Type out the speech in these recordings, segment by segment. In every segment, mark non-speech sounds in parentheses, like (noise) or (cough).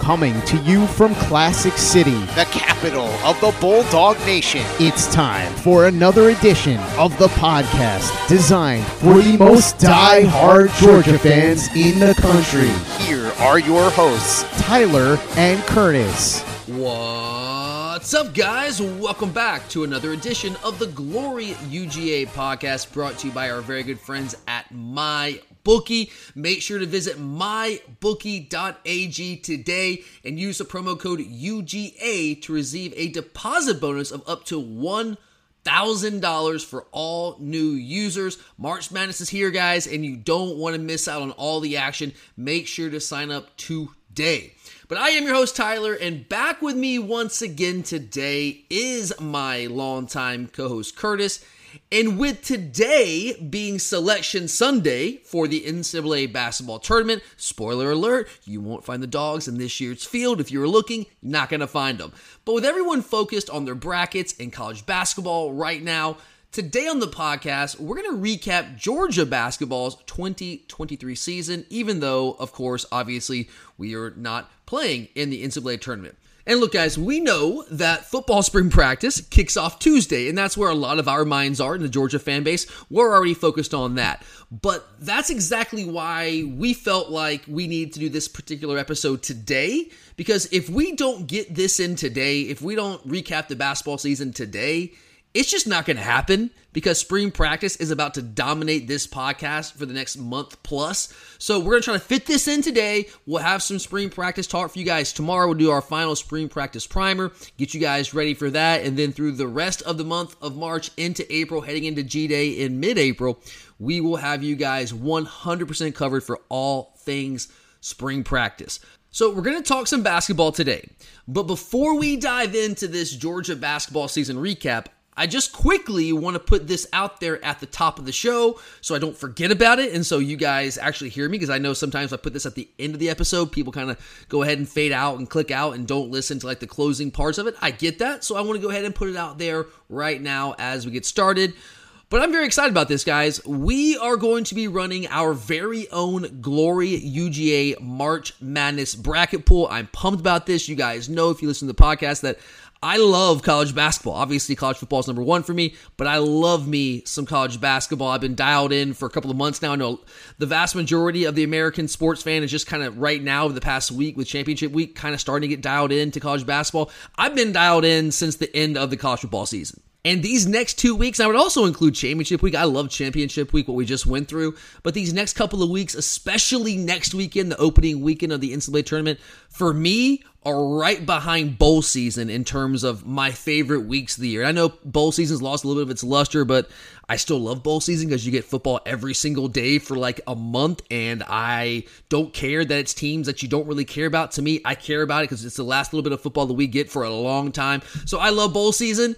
Coming to you from Classic City, the capital of the Bulldog Nation. It's time for another edition of the podcast designed for the most die-hard Georgia fans in the country. Here are your hosts, Tyler and Curtis. What's up, guys? Welcome back to another edition of the Glory UGA podcast brought to you by our very good friends at My Bookie. Make sure to visit mybookie.ag today and use the promo code UGA to receive a deposit bonus of up to one thousand dollars for all new users. March Madness is here, guys, and you don't want to miss out on all the action. Make sure to sign up today. But I am your host, Tyler, and back with me once again today is my longtime co host, Curtis. And with today being Selection Sunday for the NCAA basketball tournament, spoiler alert, you won't find the dogs in this year's field. If you were looking, you're not going to find them. But with everyone focused on their brackets and college basketball right now, Today on the podcast, we're going to recap Georgia basketball's 2023 season, even though, of course, obviously, we are not playing in the NCAA tournament. And look, guys, we know that football spring practice kicks off Tuesday, and that's where a lot of our minds are in the Georgia fan base. We're already focused on that. But that's exactly why we felt like we need to do this particular episode today. Because if we don't get this in today, if we don't recap the basketball season today, it's just not going to happen because spring practice is about to dominate this podcast for the next month plus. So we're going to try to fit this in today. We'll have some spring practice talk for you guys tomorrow. We'll do our final spring practice primer, get you guys ready for that. And then through the rest of the month of March into April, heading into G Day in mid April, we will have you guys 100% covered for all things spring practice. So, we're going to talk some basketball today. But before we dive into this Georgia basketball season recap, I just quickly want to put this out there at the top of the show so I don't forget about it. And so you guys actually hear me because I know sometimes I put this at the end of the episode. People kind of go ahead and fade out and click out and don't listen to like the closing parts of it. I get that. So I want to go ahead and put it out there right now as we get started. But I'm very excited about this, guys. We are going to be running our very own Glory UGA March Madness bracket pool. I'm pumped about this. You guys know if you listen to the podcast that I love college basketball. Obviously, college football is number one for me, but I love me some college basketball. I've been dialed in for a couple of months now. I know the vast majority of the American sports fan is just kind of right now, the past week with championship week, kind of starting to get dialed in to college basketball. I've been dialed in since the end of the college football season. And these next two weeks, I would also include championship week. I love championship week, what we just went through. But these next couple of weeks, especially next weekend, the opening weekend of the NCAA tournament, for me, are right behind bowl season in terms of my favorite weeks of the year. I know bowl season's lost a little bit of its luster, but I still love bowl season because you get football every single day for like a month, and I don't care that it's teams that you don't really care about. To me, I care about it because it's the last little bit of football that we get for a long time. So I love bowl season.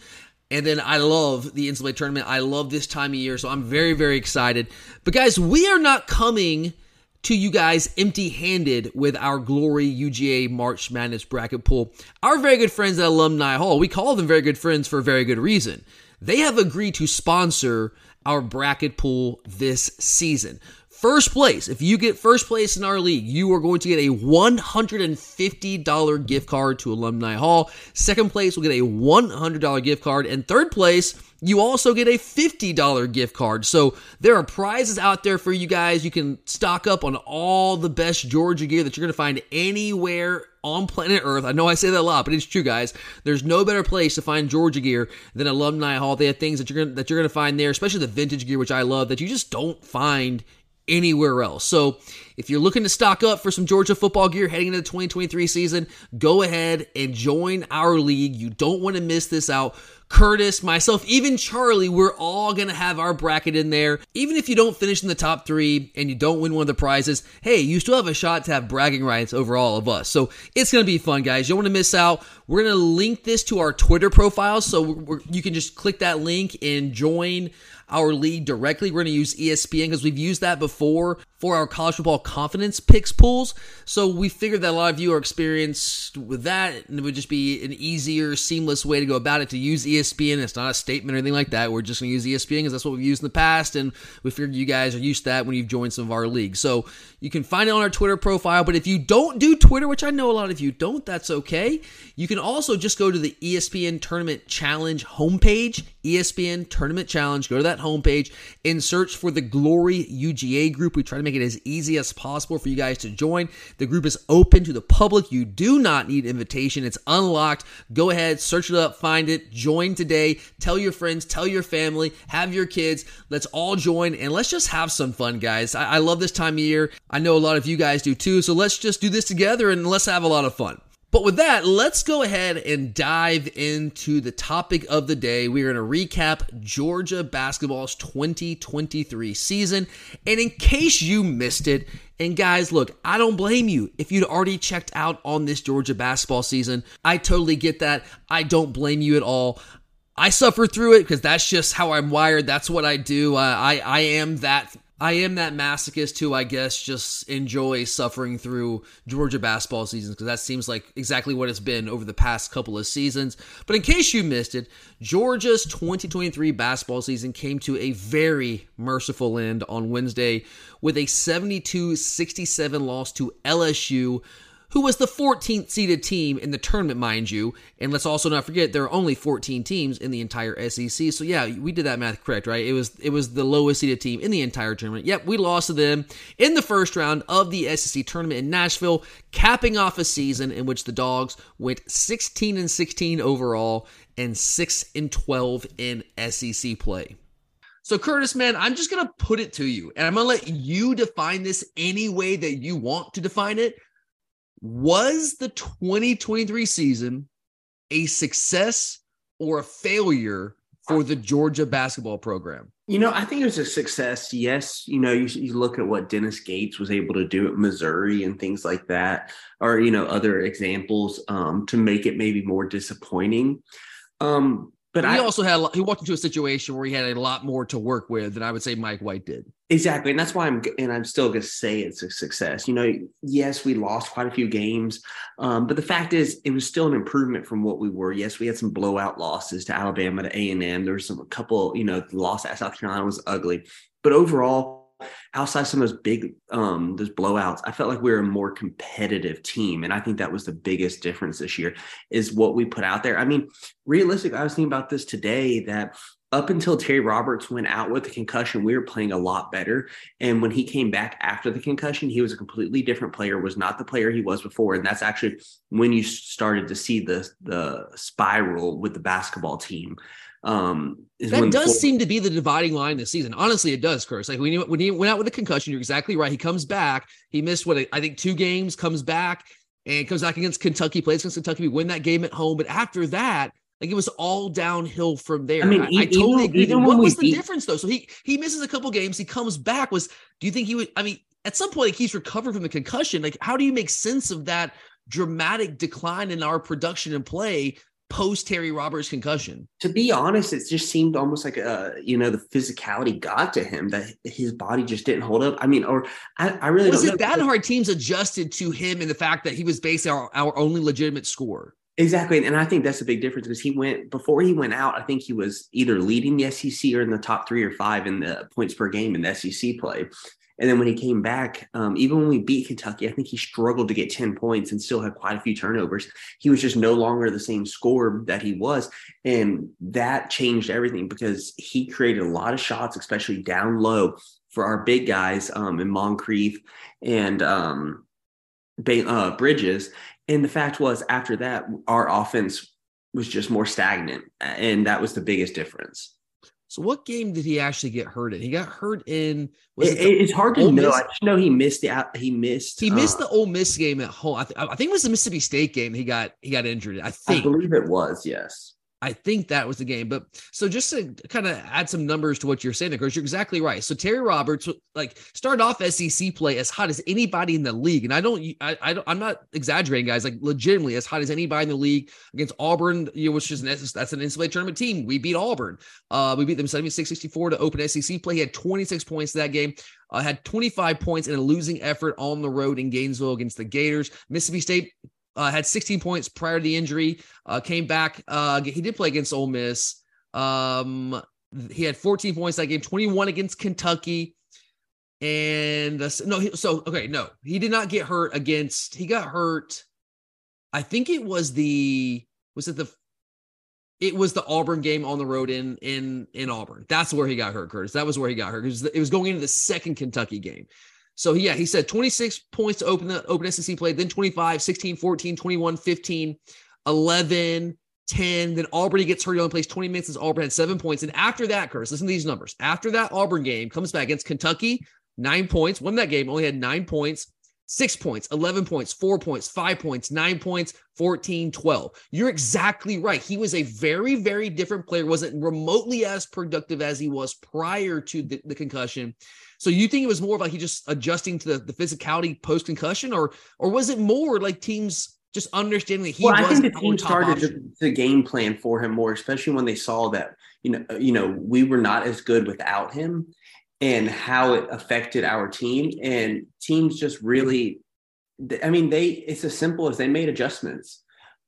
And then I love the NCAA tournament. I love this time of year, so I'm very, very excited. But guys, we are not coming to you guys empty handed with our Glory UGA March Madness bracket pool. Our very good friends at Alumni Hall, we call them very good friends for a very good reason. They have agreed to sponsor our bracket pool this season. First place, if you get first place in our league, you are going to get a $150 gift card to Alumni Hall. Second place will get a $100 gift card. And third place, you also get a $50 gift card. So there are prizes out there for you guys. You can stock up on all the best Georgia gear that you're going to find anywhere on planet Earth. I know I say that a lot, but it's true, guys. There's no better place to find Georgia gear than Alumni Hall. They have things that you're gonna, that you're going to find there, especially the vintage gear, which I love, that you just don't find anywhere else. So if you're looking to stock up for some Georgia football gear heading into the 2023 season, go ahead and join our league. You don't want to miss this out. Curtis, myself, even Charlie, we're all going to have our bracket in there. Even if you don't finish in the top three and you don't win one of the prizes, hey, you still have a shot to have bragging rights over all of us. So it's going to be fun, guys. You don't want to miss out. We're going to link this to our Twitter profile so you can just click that link and join our league directly. We're going to use ESPN because we've used that before for our college football confidence picks pools. So we figured that a lot of you are experienced with that, and it would just be an easier, seamless way to go about it to use ESPN. It's not a statement or anything like that. We're just going to use ESPN because that's what we've used in the past, and we figured you guys are used to that when you've joined some of our leagues. So you can find it on our Twitter profile. But if you don't do Twitter, which I know a lot of you don't, that's okay. You can also just go to the ESPN Tournament Challenge homepage, ESPN Tournament Challenge. Go to that homepage and search for the Glory UGA group. We try to make it as easy as possible for you guys to join. The group is open to the public. You do not need invitation. It's unlocked. Go ahead, search it up, find it, join today. Tell your friends, tell your family, have your kids. Let's all join and let's just have some fun, guys. I, I love this time of year. I know a lot of you guys do too. So let's just do this together and let's have a lot of fun. But with that, let's go ahead and dive into the topic of the day. We're going to recap Georgia basketball's 2023 season. And in case you missed it, and guys, look, I don't blame you if you'd already checked out on this Georgia basketball season. I totally get that. I don't blame you at all. I suffer through it because that's just how I'm wired. That's what I do. Uh, I I am that I am that masochist who I guess just enjoys suffering through Georgia basketball seasons because that seems like exactly what it's been over the past couple of seasons. But in case you missed it, Georgia's 2023 basketball season came to a very merciful end on Wednesday with a 72 67 loss to LSU who was the 14th seeded team in the tournament, mind you. And let's also not forget there are only 14 teams in the entire SEC. So yeah, we did that math correct, right? It was it was the lowest seeded team in the entire tournament. Yep, we lost to them in the first round of the SEC tournament in Nashville, capping off a season in which the Dogs went 16 and 16 overall and 6 and 12 in SEC play. So, Curtis, man, I'm just going to put it to you, and I'm going to let you define this any way that you want to define it. Was the 2023 season a success or a failure for the Georgia basketball program? You know, I think it was a success. Yes, you know, you, you, look at what Dennis Gates was able to do at Missouri and things like that, or you know, other examples um, to make it maybe more disappointing. Um, but he I also had he walked into a situation where he had a lot more to work with than I would say Mike White did. Exactly, and that's why I'm and I'm still going to say it's a success. You know, yes, we lost quite a few games, um, but the fact is, it was still an improvement from what we were. Yes, we had some blowout losses to Alabama, to A and M. There was some a couple. You know, the loss at South Carolina was ugly, but overall, outside some of those big um those blowouts i felt like we were a more competitive team and i think that was the biggest difference this year is what we put out there i mean realistic i was thinking about this today that up until Terry Roberts went out with the concussion, we were playing a lot better. And when he came back after the concussion, he was a completely different player, was not the player he was before. And that's actually when you started to see the the spiral with the basketball team. Um, that does seem to be the dividing line this season. Honestly, it does, Curse. Like when he, when he went out with a concussion, you're exactly right. He comes back. He missed what I think two games, comes back and comes back against Kentucky, plays against Kentucky. We win that game at home. But after that, like it was all downhill from there. I mean, I, even, I totally agree. Even what was the beat- difference though? So he he misses a couple games. He comes back. Was do you think he would? I mean, at some point, like he's recovered from the concussion. Like, how do you make sense of that dramatic decline in our production and play post Terry Roberts concussion. To be honest, it just seemed almost like uh, you know, the physicality got to him that his body just didn't hold up. I mean, or I, I really was it that hard teams adjusted to him and the fact that he was basically our, our only legitimate scorer. Exactly. And I think that's a big difference because he went before he went out, I think he was either leading the SEC or in the top three or five in the points per game in the SEC play. And then when he came back, um, even when we beat Kentucky, I think he struggled to get 10 points and still had quite a few turnovers. He was just no longer the same scorer that he was. And that changed everything because he created a lot of shots, especially down low for our big guys um, in Moncrieffe and um, uh, Bridges. And the fact was, after that, our offense was just more stagnant. And that was the biggest difference. So what game did he actually get hurt in? He got hurt in. It, it it's hard to Ole know. Miss? I just know he missed the he missed. He missed uh, the Ole Miss game at home. I, th- I, think it was the Mississippi State game. He got he got injured. I think. I believe it was. Yes. I think that was the game. But so just to kind of add some numbers to what you're saying, because you're exactly right. So Terry Roberts like started off SEC play as hot as anybody in the league, and I don't, I, I don't, I'm not exaggerating, guys. Like legitimately as hot as anybody in the league against Auburn, you know, which is an that's an NCAA tournament team. We beat Auburn. Uh, we beat them 76-64 to open SEC play. He had 26 points that game. Uh, had 25 points in a losing effort on the road in Gainesville against the Gators. Mississippi State uh, had 16 points prior to the injury. Uh, came back. Uh, he did play against Ole Miss. Um, he had 14 points that game. 21 against Kentucky. And no, he, so okay, no, he did not get hurt against. He got hurt. I think it was the was it the it was the Auburn game on the road in in in Auburn. That's where he got hurt, Curtis. That was where he got hurt. Was, it was going into the second Kentucky game. So yeah, he said 26 points to open the open SEC play, then 25, 16, 14, 21, 15, 11, 10. Then Auburn gets hurt. He only plays 20 minutes as Auburn had seven points. And after that, Curse, listen to these numbers. After that Auburn game, comes back against Kentucky, nine points, won that game, only had nine points, six points, 11 points, four points, five points, nine points, 14, 12. You're exactly right. He was a very, very different player, wasn't remotely as productive as he was prior to the, the concussion. So you think it was more of like he just adjusting to the, the physicality post concussion, or or was it more like teams just understanding that he well, was I think the team started the, the, game plan for him more, especially when they saw that you know uh, you know we were not as good without him and how it affected our team and teams just really I mean they it's as simple as they made adjustments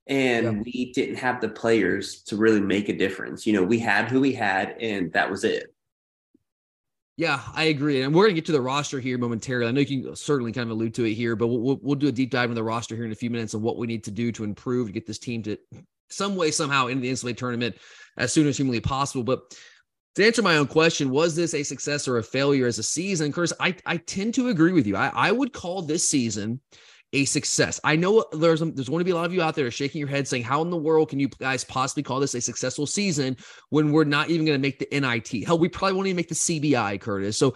and yeah. we didn't have the players to really make a difference. You know, we had who we had and that was it. Yeah, I agree. And we're going to get to the roster here momentarily. I know you can certainly kind of allude to it here, but we'll, we'll do a deep dive into the roster here in a few minutes and what we need to do to improve to get this team to some way, somehow into the NCAA tournament as soon as humanly possible. But to answer my own question, was this a success or a failure as a season? Chris, I, I tend to agree with you. I, I would call this season – a success. I know there's there's going to be a lot of you out there shaking your head saying, "How in the world can you guys possibly call this a successful season when we're not even going to make the NIT? Hell, we probably won't even make the CBI, Curtis." So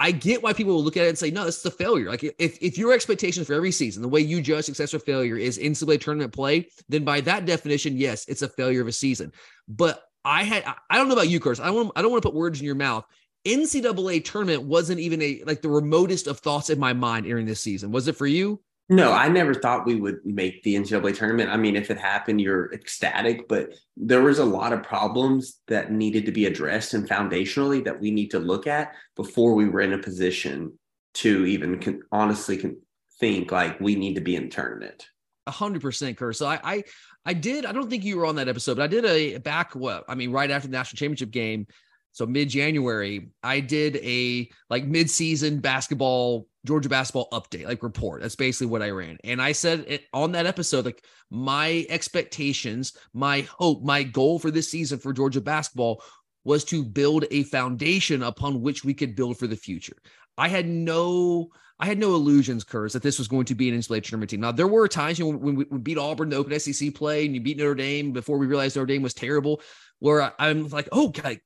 I get why people will look at it and say, "No, this is a failure." Like if if your expectations for every season, the way you judge success or failure is NCAA tournament play, then by that definition, yes, it's a failure of a season. But I had I don't know about you, Curtis. I don't I don't want to put words in your mouth. NCAA tournament wasn't even a like the remotest of thoughts in my mind during this season. Was it for you? No, I never thought we would make the NCAA tournament. I mean, if it happened, you're ecstatic, but there was a lot of problems that needed to be addressed and foundationally that we need to look at before we were in a position to even con- honestly con- think like we need to be in tournament. A hundred percent, Kurt. So I, I, I did. I don't think you were on that episode, but I did a back. What I mean, right after the national championship game, so mid January, I did a like mid season basketball Georgia basketball update, like report. That's basically what I ran. And I said it on that episode, like my expectations, my hope, my goal for this season for Georgia basketball was to build a foundation upon which we could build for the future. I had no, I had no illusions, Curse, that this was going to be an NCAA tournament team. Now there were times you know, when we, beat Auburn, the Open SEC play, and you beat Notre Dame before we realized Notre Dame was terrible. Where I'm like, oh, God,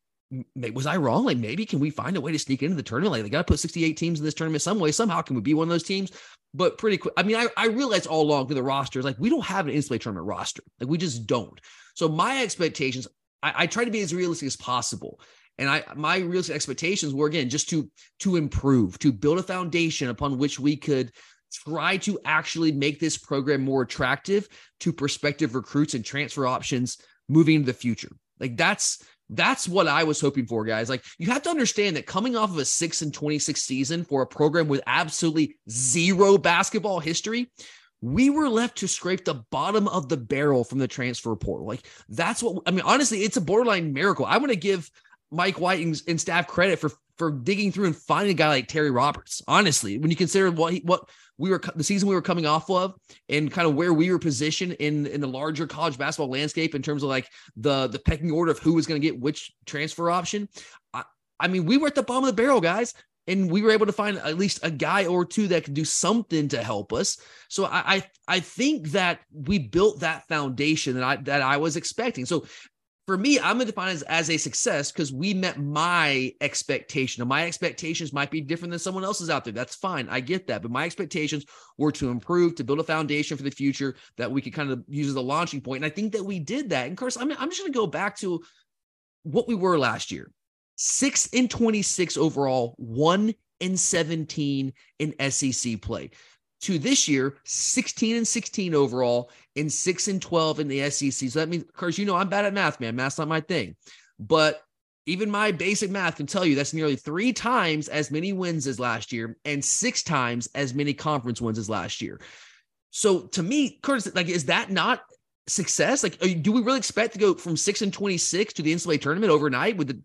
was I wrong? Like maybe can we find a way to sneak into the tournament? Like they got to put 68 teams in this tournament some way. Somehow can we be one of those teams? But pretty quick. I mean, I, I realized all along through the rosters, like we don't have an NCAA tournament roster. Like we just don't. So my expectations, I, I try to be as realistic as possible. And I my realistic expectations were again just to to improve, to build a foundation upon which we could try to actually make this program more attractive to prospective recruits and transfer options moving into the future. Like that's that's what I was hoping for, guys. Like you have to understand that coming off of a 6 and 26 season for a program with absolutely zero basketball history, we were left to scrape the bottom of the barrel from the transfer portal. Like that's what I mean. Honestly, it's a borderline miracle. I want to give Mike White and, and staff credit for for digging through and finding a guy like Terry Roberts. Honestly, when you consider what he, what we were the season we were coming off of and kind of where we were positioned in in the larger college basketball landscape in terms of like the the pecking order of who was going to get which transfer option. I, I mean, we were at the bottom of the barrel, guys and we were able to find at least a guy or two that could do something to help us. So I, I, I think that we built that foundation that I that I was expecting. So for me, I'm gonna define it as, as a success because we met my expectation. And my expectations might be different than someone else's out there. That's fine. I get that. But my expectations were to improve, to build a foundation for the future that we could kind of use as a launching point. And I think that we did that. And of course, I'm, I'm just gonna go back to what we were last year. Six and 26 overall, one and 17 in SEC play to this year 16 and 16 overall and 6 and 12 in the SEC. So that means, of course, you know, I'm bad at math, man. Math's not my thing. But even my basic math can tell you that's nearly three times as many wins as last year and six times as many conference wins as last year. So to me, Curtis, like, is that not success? Like, do we really expect to go from six and 26 to the NCAA tournament overnight with the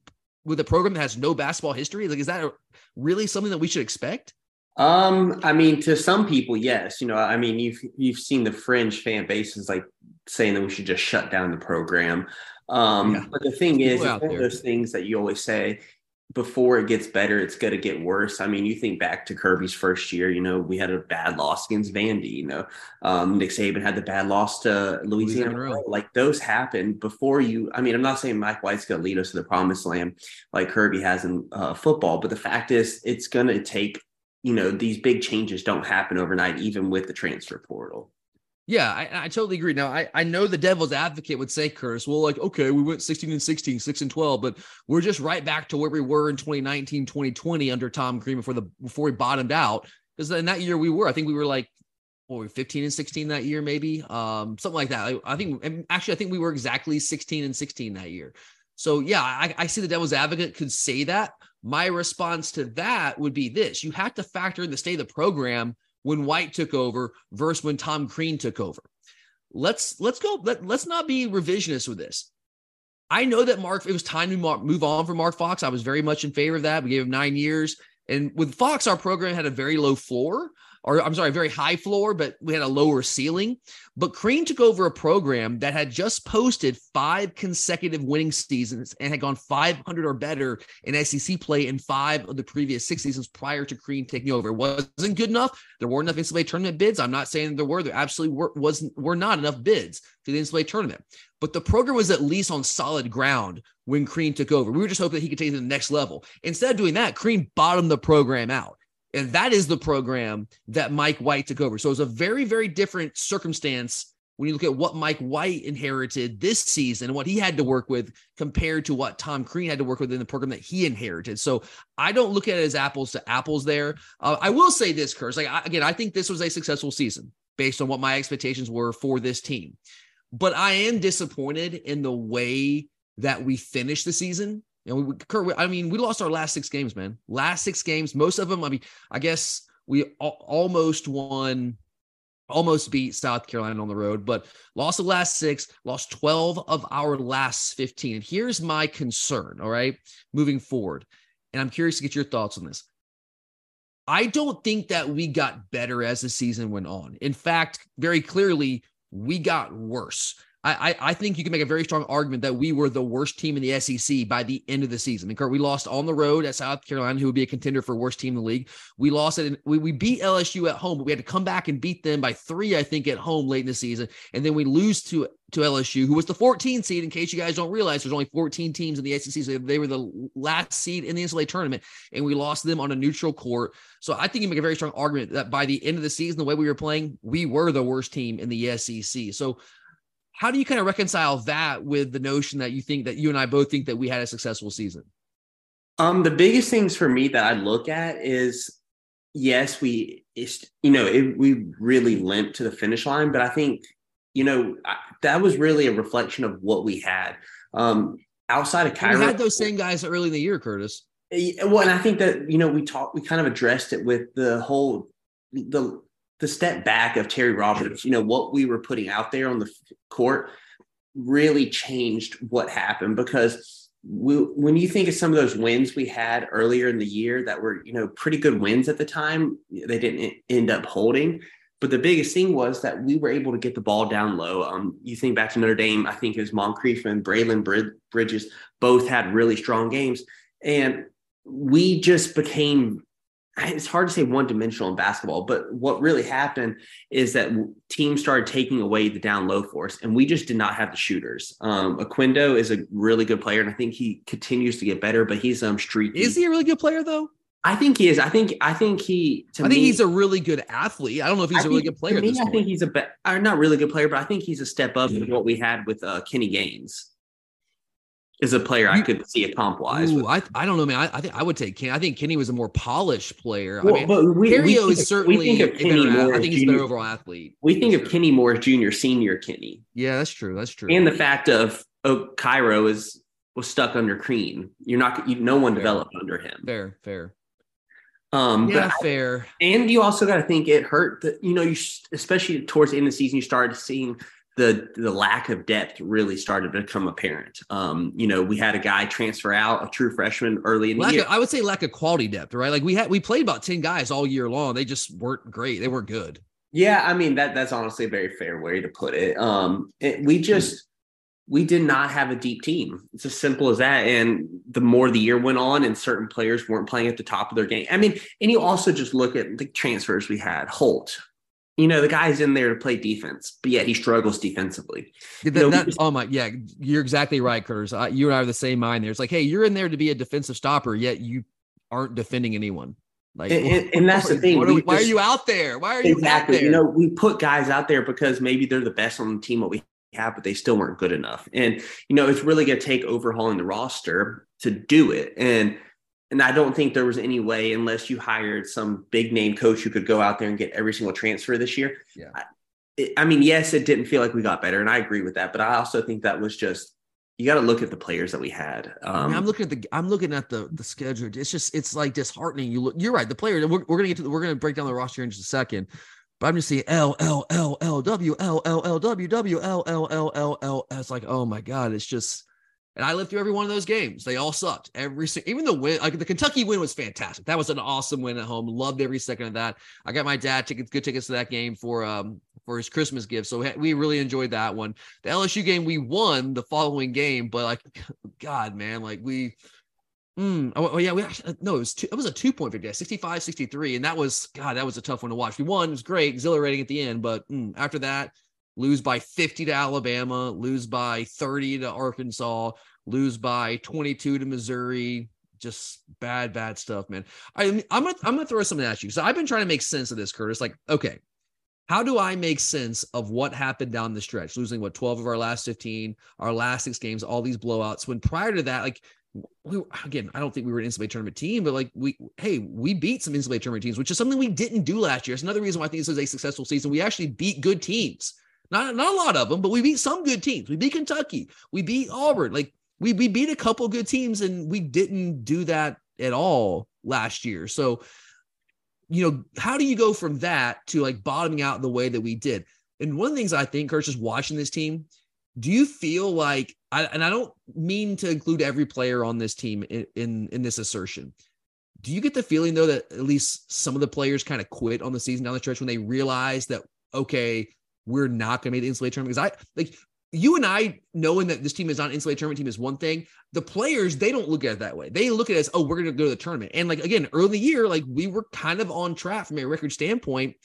with a program that has no basketball history? Like, is that really something that we should expect? Um, I mean, to some people, yes. You know, I mean, you've you've seen the fringe fan bases like saying that we should just shut down the program. Um, yeah. but the thing is, it's one of those things that you always say before it gets better, it's going to get worse. I mean, you think back to Kirby's first year, you know, we had a bad loss against Vandy, you know, um, Nick Saban had the bad loss to Louisiana. Louisiana like those happened before you. I mean, I'm not saying Mike White's going to lead us to the promised land like Kirby has in uh, football, but the fact is, it's going to take you know these big changes don't happen overnight even with the transfer portal. Yeah I, I, totally agree. Now I, I know the devil's advocate would say curse well like okay we went 16 and 16 6 and 12 but we're just right back to where we were in 2019 2020 under tom crean before the before we bottomed out. Because in that year we were i think we were like what were we 15 and 16 that year maybe? Um something like that. I, I think actually i think we were exactly 16 and 16 that year. So yeah I, I see the devil's advocate could say that my response to that would be this you have to factor in the state of the program when White took over versus when Tom Crean took over. Let's let's go. Let, let's not be revisionist with this. I know that Mark, it was time to move on from Mark Fox. I was very much in favor of that. We gave him nine years. And with Fox, our program had a very low floor or I'm sorry, very high floor, but we had a lower ceiling. But Crean took over a program that had just posted five consecutive winning seasons and had gone 500 or better in SEC play in five of the previous six seasons prior to Crean taking over. It wasn't good enough. There weren't enough NCAA tournament bids. I'm not saying there were. There absolutely were, wasn't were not enough bids to the NCAA tournament. But the program was at least on solid ground when Crean took over. We were just hoping that he could take it to the next level. Instead of doing that, Crean bottomed the program out. And that is the program that Mike White took over. So it was a very, very different circumstance when you look at what Mike White inherited this season and what he had to work with compared to what Tom Crean had to work with in the program that he inherited. So I don't look at it as apples to apples there. Uh, I will say this, Curse. Like I, again, I think this was a successful season based on what my expectations were for this team. But I am disappointed in the way that we finished the season you know, we, Kurt, I mean, we lost our last six games, man. Last six games, most of them. I mean, I guess we almost won, almost beat South Carolina on the road, but lost the last six, lost 12 of our last 15. And here's my concern, all right, moving forward. And I'm curious to get your thoughts on this. I don't think that we got better as the season went on. In fact, very clearly, we got worse. I, I think you can make a very strong argument that we were the worst team in the SEC by the end of the season. I mean, Kurt, we lost on the road at South Carolina, who would be a contender for worst team in the league. We lost it. We, we beat LSU at home, but we had to come back and beat them by three, I think, at home late in the season. And then we lose to to LSU, who was the 14 seed. In case you guys don't realize, there's only 14 teams in the SEC, so they were the last seed in the NCAA tournament, and we lost them on a neutral court. So I think you make a very strong argument that by the end of the season, the way we were playing, we were the worst team in the SEC. So how do you kind of reconcile that with the notion that you think that you and I both think that we had a successful season? Um, the biggest things for me that I look at is yes, we, you know, it, we really limped to the finish line, but I think, you know, I, that was really a reflection of what we had. Um, outside of Kario, we had those same guys early in the year, Curtis. Well, and I think that you know we talked, we kind of addressed it with the whole the the step back of Terry Roberts, you know, what we were putting out there on the court really changed what happened because we, when you think of some of those wins we had earlier in the year that were, you know, pretty good wins at the time, they didn't end up holding. But the biggest thing was that we were able to get the ball down low. Um, you think back to Notre Dame, I think it was Moncrieffe and Braelen Bridges both had really strong games. And we just became it's hard to say one dimensional in basketball, but what really happened is that teams started taking away the down low force, and we just did not have the shooters. Um, Oquendo is a really good player, and I think he continues to get better, but he's um streaky. Is he a really good player though? I think he is. I think I think he. I think me, he's a really good athlete. I don't know if he's I a really good player. Me, I think he's a be- uh, not really good player, but I think he's a step up from what we had with uh, Kenny Gaines is a player I could see a comp wise. I, I don't know, man. I, I, think I would take Kenny. I think Kenny was a more polished player. Well, I mean, but we, we is certainly a better. I think he's a better overall athlete. We think of Kenny Moore Junior, Senior Kenny. Yeah, that's true. That's true. And the fact of oh, Kario is was stuck under Crean. You're not. You, no one fair. developed under him. Fair, fair. Um, yeah, fair. And you also got to think it hurt that you know you especially towards the end of the season you started seeing the the lack of depth really started to become apparent. Um, you know, we had a guy transfer out, a true freshman early in lack the year. Of, I would say lack of quality depth, right? Like we had we played about 10 guys all year long. They just weren't great. They weren't good. Yeah, I mean that that's honestly a very fair way to put it. Um, it, we just we did not have a deep team. It's as simple as that. And the more the year went on, and certain players weren't playing at the top of their game. I mean, and you also just look at the transfers we had. Holt, you know, the guy's in there to play defense, but yet he struggles defensively. That, you know, that, oh my, yeah, you're exactly right, Curtis. Uh, you and I are the same mind there. It's like, hey, you're in there to be a defensive stopper, yet you aren't defending anyone. Like, and, and, and that's the thing. Are we, why are you out there? Why are you exactly? You know, we put guys out there because maybe they're the best on the team what we have, but they still weren't good enough. And you know, it's really going to take overhauling the roster to do it. And and I don't think there was any way, unless you hired some big name coach who could go out there and get every single transfer this year. Yeah. I, it, I mean, yes, it didn't feel like we got better, and I agree with that. But I also think that was just you got to look at the players that we had. Um, I am looking at the I'm looking at the the schedule. It's just it's like disheartening. You look, you're right. The players we're, we're gonna get to we're gonna break down the roster in just a second. But I'm just seeing L L L L W L L L W W L L L L L. It's like oh my god, it's just and I lived through every one of those games. They all sucked. Every even the win, like the Kentucky win was fantastic. That was an awesome win at home. Loved every second of that. I got my dad tickets, good tickets to that game for um for his Christmas gift. So we really enjoyed that one. The LSU game we won the following game, but like (laughs) God, man, like we Mm, oh, oh, yeah, we actually no, it was two, it was a two point victory, 65 63. And that was God, that was a tough one to watch. We won, it was great, exhilarating at the end, but mm, after that, lose by 50 to Alabama, lose by 30 to Arkansas, lose by 22 to Missouri. Just bad, bad stuff, man. I, I'm gonna I'm gonna throw something at you. So I've been trying to make sense of this, Curtis. Like, okay, how do I make sense of what happened down the stretch? Losing what 12 of our last 15, our last six games, all these blowouts. When prior to that, like we again, I don't think we were an NCAA tournament team, but like we, hey, we beat some NCAA tournament teams, which is something we didn't do last year. It's another reason why I think this is a successful season. We actually beat good teams. Not, not a lot of them, but we beat some good teams. We beat Kentucky. We beat Auburn. Like we, we beat a couple good teams and we didn't do that at all last year. So, you know, how do you go from that to like bottoming out the way that we did? And one of the things I think, Kurt, just watching this team, do you feel like, I, and I don't mean to include every player on this team in, in, in this assertion. Do you get the feeling though that at least some of the players kind of quit on the season down the stretch when they realized that okay, we're not going to make the NCAA tournament. Because I like you and I knowing that this team is not an tournament team is one thing. The players, they don't look at it that way. They look at it as, oh, we're going to go to the tournament. And like, again, early in the year, like we were kind of on track from a record standpoint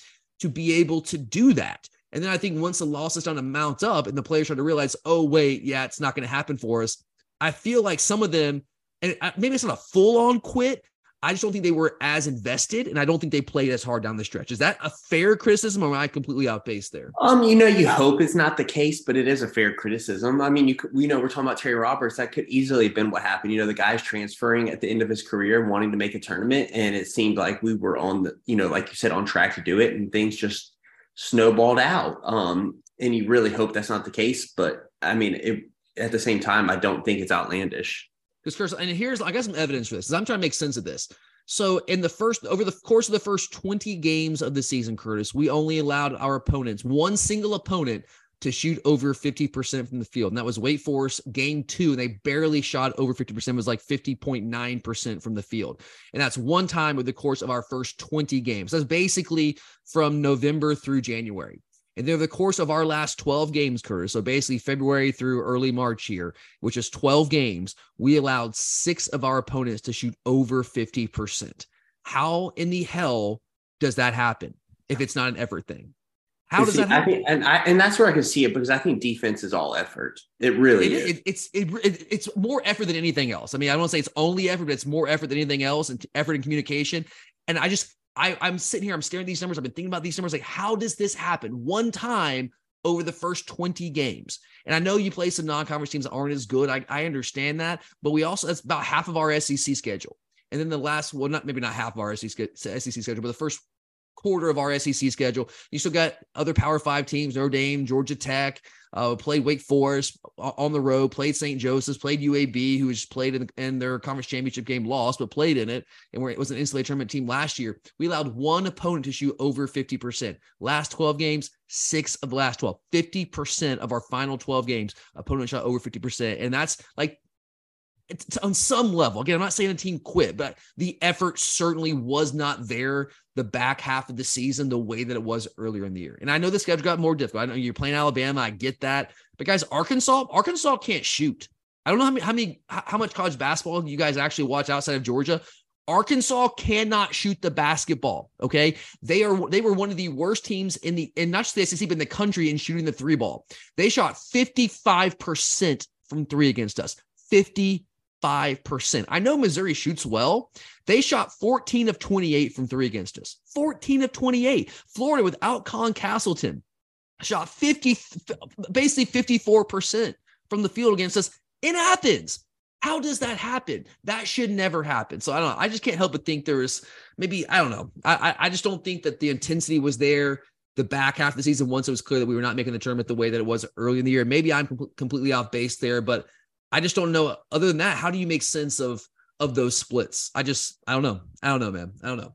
to be able to do that. And then I think once the losses started to mount up and the players start to realize, oh, wait, yeah, it's not going to happen for us. I feel like some of them, and uh, maybe it's not a full on quit, I just don't think they were as invested, and I don't think they played as hard down the stretch. Is that a fair criticism, or am I completely outpaced there? Um, you know, you hope it's not the case, but it is a fair criticism. I mean, you could, you know, we're talking about Terry Roberts. That could easily have been what happened. You know, the guy's transferring at the end of his career, wanting to make a tournament, and it seemed like we were on the, you know, like you said, on track to do it, and things just snowballed out. Um, and you really hope that's not the case, but I mean, it, at the same time, I don't think it's outlandish. Because Curtis, and here's I got some evidence for this. I'm trying to make sense of this. So in the first over the course of the first 20 games of the season, Curtis, we only allowed our opponents, one single opponent, to shoot over 50% from the field. And that was Wake Forest game two. And they barely shot over 50%, it was like 50.9% from the field. And that's one time over the course of our first 20 games. That's basically from November through January. And over the course of our last 12 games, Curtis, so basically February through early March here, which is 12 games, we allowed six of our opponents to shoot over 50%. How in the hell does that happen if it's not an effort thing? How does see, that happen? I think, and I, and that's where I can see it because I think defense is all effort. It really It- is. it- it's it, it, it's more effort than anything else. I mean, I don't say it's only effort, but it's more effort than anything else, and effort and communication. And I just I I'm sitting here, I'm staring at these numbers. I've been thinking about these numbers. Like, how does this happen one time over the first 20 games? And I know you play some non-conference teams that aren't as good. I, I understand that, but we also that's about half of our SEC schedule. And then the last, well, not maybe not half of our SEC, SEC schedule, but the first quarter of our SEC schedule. You still got other Power Five teams: Notre Dame, Georgia Tech. Uh, played Wake Forest on the road. Played St. Joseph's. Played UAB, who just played in, in their conference championship game, lost, but played in it, and where it was an NCAA tournament team last year. We allowed one opponent to shoot over fifty percent. Last twelve games, six of the last 12. 50 percent of our final twelve games, opponent shot over fifty percent, and that's like it's on some level. Again, I'm not saying the team quit, but the effort certainly was not there the back half of the season the way that it was earlier in the year. And I know the schedule got more difficult. I know you're playing Alabama. I get that. But guys, Arkansas, Arkansas can't shoot. I don't know how many, how many, how much college basketball you guys actually watch outside of Georgia. Arkansas cannot shoot the basketball. Okay. They are, they were one of the worst teams in the, in not just the SEC, but in the country in shooting the three ball. They shot 55% from three against us. 50 5%. I know Missouri shoots well. They shot 14 of 28 from three against us. 14 of 28. Florida without Colin Castleton shot 50, basically 54% from the field against us in Athens. How does that happen? That should never happen. So I don't know. I just can't help but think there is maybe, I don't know. I, I just don't think that the intensity was there the back half of the season once it was clear that we were not making the tournament the way that it was early in the year. Maybe I'm com- completely off base there, but I just don't know. Other than that, how do you make sense of of those splits? I just I don't know. I don't know, man. I don't know.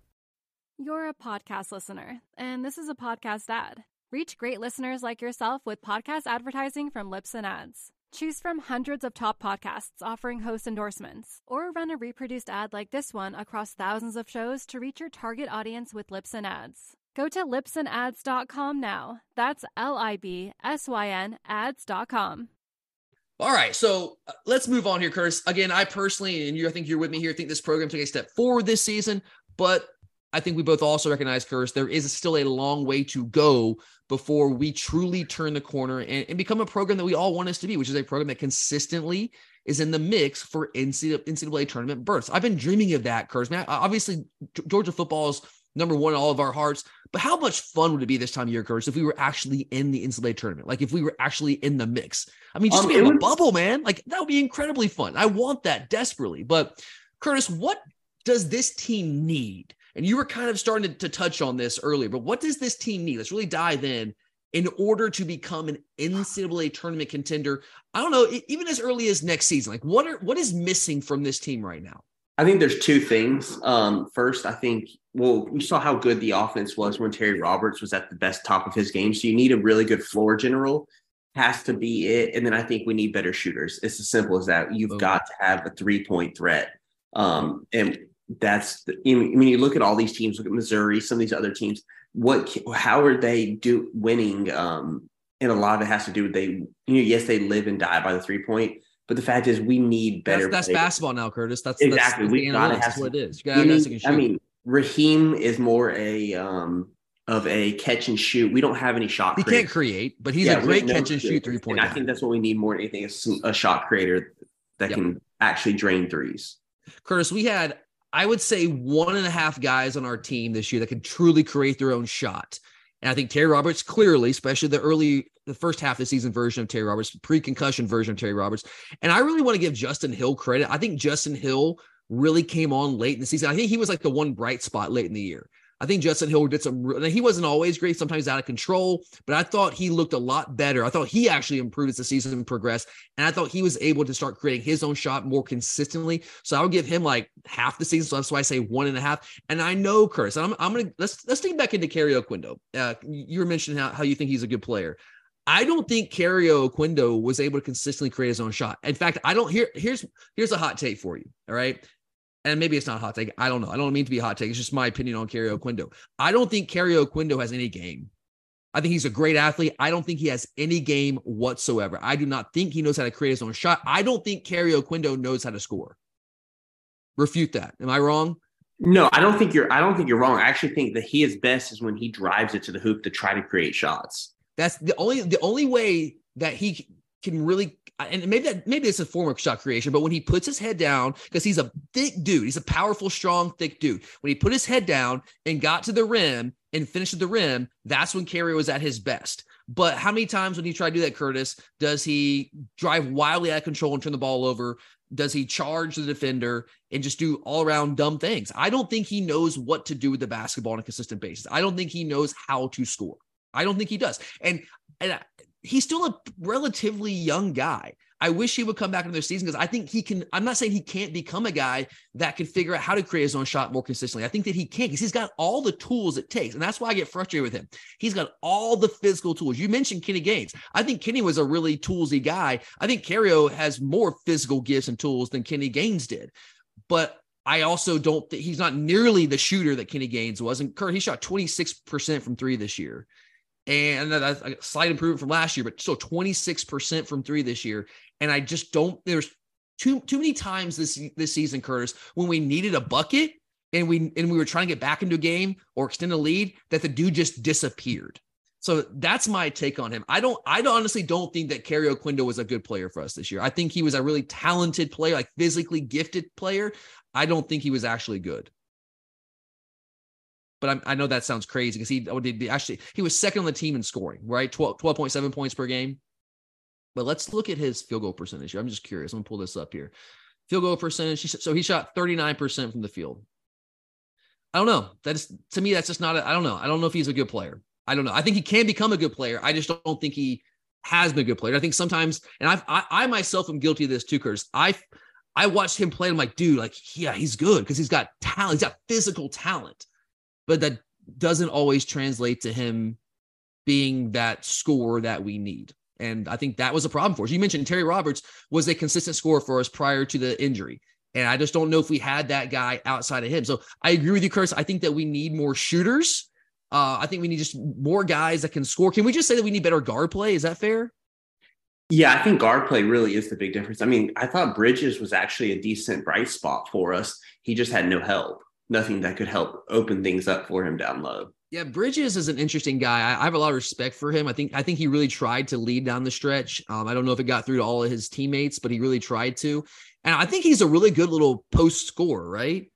You're a podcast listener, and this is a podcast ad. Reach great listeners like yourself with podcast advertising from Libsyn Ads. Choose from hundreds of top podcasts offering host endorsements, or run a reproduced ad like this one across thousands of shows to reach your target audience with Libsyn Ads. Go to libsynads.com now. That's L I B S Y N ads.com. All right, so uh, let's move on here, Curtis. Again, I personally, and you, I think you're with me here, think this program took a step forward this season, but I think we both also recognize, Curtis, there is still a long way to go before we truly turn the corner and, and become a program that we all want us to be, which is a program that consistently is in the mix for NCAA, NCAA tournament berths. I've been dreaming of that, Curtis. Man, obviously, Georgia football is number one in all of our hearts. But how much fun would it be this time of year, Curtis, if we were actually in the NCAA tournament? Like if we were actually in the mix? I mean, just Um, to be in a bubble, man. Like that would be incredibly fun. I want that desperately. But Curtis, what does this team need? And you were kind of starting to, to touch on this earlier, but what does this team need? Let's really dive in in order to become an NCAA tournament contender. I don't know, even as early as next season. Like what are what is missing from this team right now? I think there's two things. Um, first, I think, well, we saw how good the offense was when Terry Roberts was at the best top of his game. So you need a really good floor general, has to be it. And then I think we need better shooters. It's as simple as that. You've got to have a three point threat. Um, and that's, the, I mean, you look at all these teams, look at Missouri, some of these other teams. What, how are they do winning um, and a lot of it has to do with they, you know, yes, they live and die by the three point, but the fact is we need better. That's, that's basketball now, Curtis. That's exactly that's, we gotta have what it is. You we gotta need- I mean, Raheem is more a um of a catch and shoot. We don't have any shot. he creators. can't create, but he's Yeah, a great no catch and shoot three point. I think that's what we need more than anything is a shot creator that Yep. can actually drain threes. Curtis, we had, I would say, one and a half guys on our team this year that could truly create their own shot. And I think Terry Roberts clearly, especially the early, the first half of the season version of Terry Roberts, pre-concussion version of Terry Roberts. And I really want to give Justin Hill credit. I think Justin Hill really came on late in the season. I think he was like the one bright spot late in the year. I think Justin Hill did some. He wasn't always great, sometimes out of control, but I thought he looked a lot better. I thought he actually improved as the season progressed, and I thought he was able to start creating his own shot more consistently. So I would give him like half the season. So that's why I say one and a half. And I know Curtis. I'm, I'm gonna let's let's think back into Kario Oquendo. Uh, you were mentioning how, how you think he's a good player. I don't think Kario Oquendo was able to consistently create his own shot. In fact, I don't. Here, here's here's a hot take for you. All right and maybe it's not a hot take. I don't know. I don't mean to be a hot take. It's just my opinion on Kario Oquendo. I don't think Kario Oquendo has any game. I think he's a great athlete. I don't think he has any game whatsoever. I do not think he knows how to create his own shot. I don't think Kario Oquendo knows how to score. Refute that. Am I wrong? No, I don't think you're. I don't think you're wrong. I actually think that he is best is when he drives it to the hoop to try to create shots. That's the only the only way that he can really and maybe that maybe it's a form of shot creation, but when he puts his head down, because he's a thick dude, he's a powerful, strong, thick dude. When he put his head down and got to the rim and finished at the rim, that's when Kario was at his best. But how many times when he tried to do that, Curtis, does he drive wildly out of control and turn the ball over? Does he charge the defender and just do all around dumb things? I don't think he knows what to do with the basketball on a consistent basis. I don't think he knows how to score. I don't think he does. And and he's still a relatively young guy. I wish he would come back into the season because I think he can. I'm not saying he can't become a guy that can figure out how to create his own shot more consistently. I think that he can because he's got all the tools it takes. And that's why I get frustrated with him. He's got all the physical tools. You mentioned Kenny Gaines. I think Kenny was a really toolsy guy. I think Kario has more physical gifts and tools than Kenny Gaines did. But I also don't think he's not nearly the shooter that Kenny Gaines was. And Kurt, he shot 26% from three this year and that's a slight improvement from last year, but still 26% from three this year. And I just don't, there's too too many times this this season, Curtis, when we needed a bucket and we and we were trying to get back into a game or extend a lead, that the dude just disappeared. So that's my take on him. I don't, I honestly don't think that Kario Oquendo was a good player for us this year. I think he was a really talented player, like physically gifted player. I don't think he was actually good but I'm, i know that sounds crazy because he oh, did actually he was second on the team in scoring, right? 12, 12.7 points per game. But let's look at his field goal percentage. Here. I'm just curious. I'm gonna pull this up here. Field goal percentage. So he shot 39% from the field. I don't know. That's to me, that's just not. I don't know. I don't know if he's a good player. I don't know. I think he can become a good player. I just don't think he has been a good player. I think sometimes, and I've, I, I myself am guilty of this too, Curtis. I, I watched him play. And I'm like, dude, like, yeah, he's good because he's got talent. He's got physical talent but that doesn't always translate to him being that scorer that we need. And I think that was a problem for us. You mentioned Terry Roberts was a consistent scorer for us prior to the injury. And I just don't know if we had that guy outside of him. So I agree with you, Curtis. I think that we need more shooters. Uh, I think we need just more guys that can score. Can we just say that we need better guard play? Is that fair? Yeah, I think guard play really is the big difference. I mean, I thought Bridges was actually a decent bright spot for us. He just had no help nothing that could help open things up for him down low. Yeah, Bridges is an interesting guy. I, have a lot of respect for him. I think I think he really tried to lead down the stretch. Um, I don't know if it got through to all of his teammates, but he really tried to. And I think he's a really good little post scorer, right?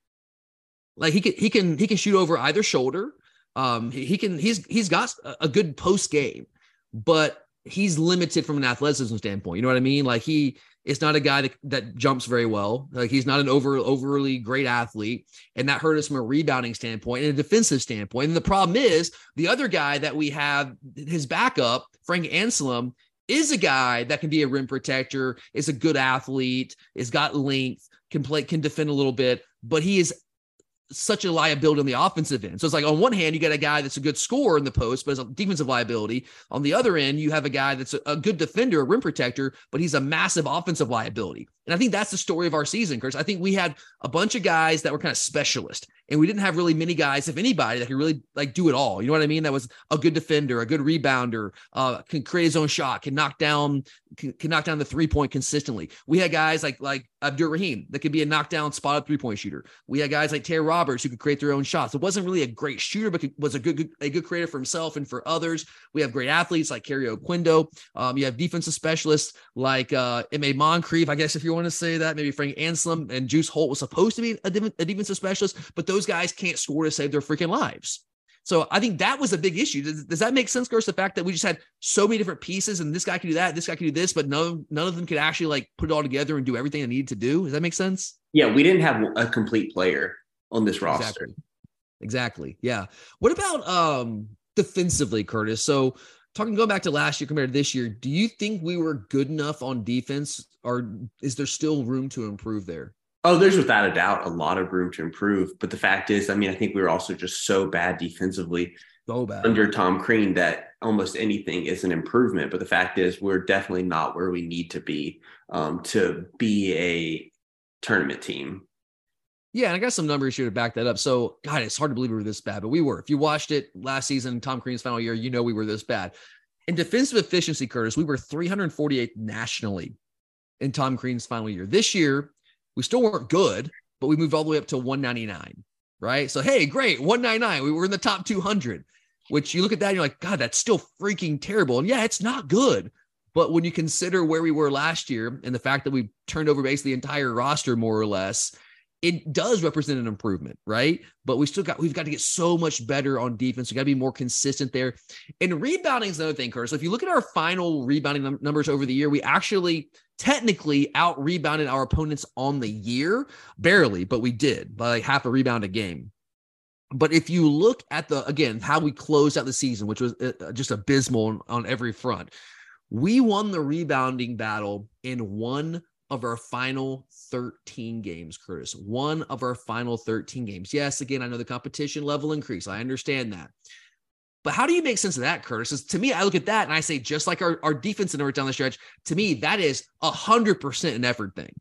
Like he can he can he can shoot over either shoulder. Um, he, he can he's he's got a good post game, but he's limited from an athleticism standpoint. You know what I mean? Like he is not a guy that, that jumps very well. Like he's not an over overly great athlete, and that hurt us from a rebounding standpoint and a defensive standpoint. And the problem is the other guy that we have, his backup, Frank Anselem, is a guy that can be a rim protector, is a good athlete, is got length, can play, can defend a little bit, but he is such a liability on the offensive end. So it's like on one hand, you got a guy that's a good scorer in the post, but it's a defensive liability. On the other end, you have a guy that's a, a good defender, a rim protector, but he's a massive offensive liability. And I think that's the story of our season, Chris. I think we had a bunch of guys that were kind of specialist, and we didn't have really many guys, if anybody, that could really like do it all. You know what I mean? That was a good defender, a good rebounder, uh, can create his own shot, can knock down, can, can knock down the three point consistently. We had guys like like Abdur Rahim that could be a knockdown spot up three point shooter. We had guys like Terry Roberts who could create their own shots. It wasn't really a great shooter, but was a good, good a good creator for himself and for others. We have great athletes like Kario Oquendo. Um, you have defensive specialists like uh, M.A. Moncrieffe, I guess if you want to say that, maybe Frank Anselem and Juice Holt was supposed to be a, a defensive specialist, but those guys can't score to save their freaking lives. So I think that was a big issue. Does, does that make sense, Curse? The fact that we just had so many different pieces, and this guy can do that, this guy can do this, but none none of them could actually like put it all together and do everything they needed to do. Does that make sense? Yeah, we didn't have a complete player on this roster. Exactly. exactly. Yeah. What about um defensively, Curtis? So talking going back to last year compared to this year, do you think we were good enough on defense, or is there still room to improve there? Oh, there's without a doubt a lot of room to improve. But the fact is, I mean, I think we were also just so bad defensively so bad. under Tom Crean that almost anything is an improvement. But the fact is, we're definitely not where we need to be um, to be a tournament team. Yeah, and I got some numbers here to back that up. So, God, it's hard to believe we were this bad, but we were. If you watched it last season, Tom Crean's final year, you know we were this bad. In defensive efficiency, Curtis, we were 348 nationally in Tom Crean's final year. This year, we still weren't good, but we moved all the way up to 199, right? So, hey, great, 199. We were in the top 200, which you look at that and you're like, God, that's still freaking terrible. And yeah, it's not good. But when you consider where we were last year and the fact that we turned over basically the entire roster more or less, it does represent an improvement, right? But we still got we've got to get so much better on defense. We got to be more consistent there. And rebounding is another thing, Curtis. So if you look at our final rebounding num- numbers over the year, we actually technically out rebounded our opponents on the year, barely, but we did by like half a rebound a game. But if you look at the again how we closed out the season, which was uh, just abysmal on, on every front, we won the rebounding battle in one of our final 13 games, Curtis. One of our final 13 games. Yes, again, I know the competition level increase. I understand that. But how do you make sense of that, Curtis? to me, I look at that and I say, just like our, our defense in down the stretch, to me, that is a hundred percent an effort thing.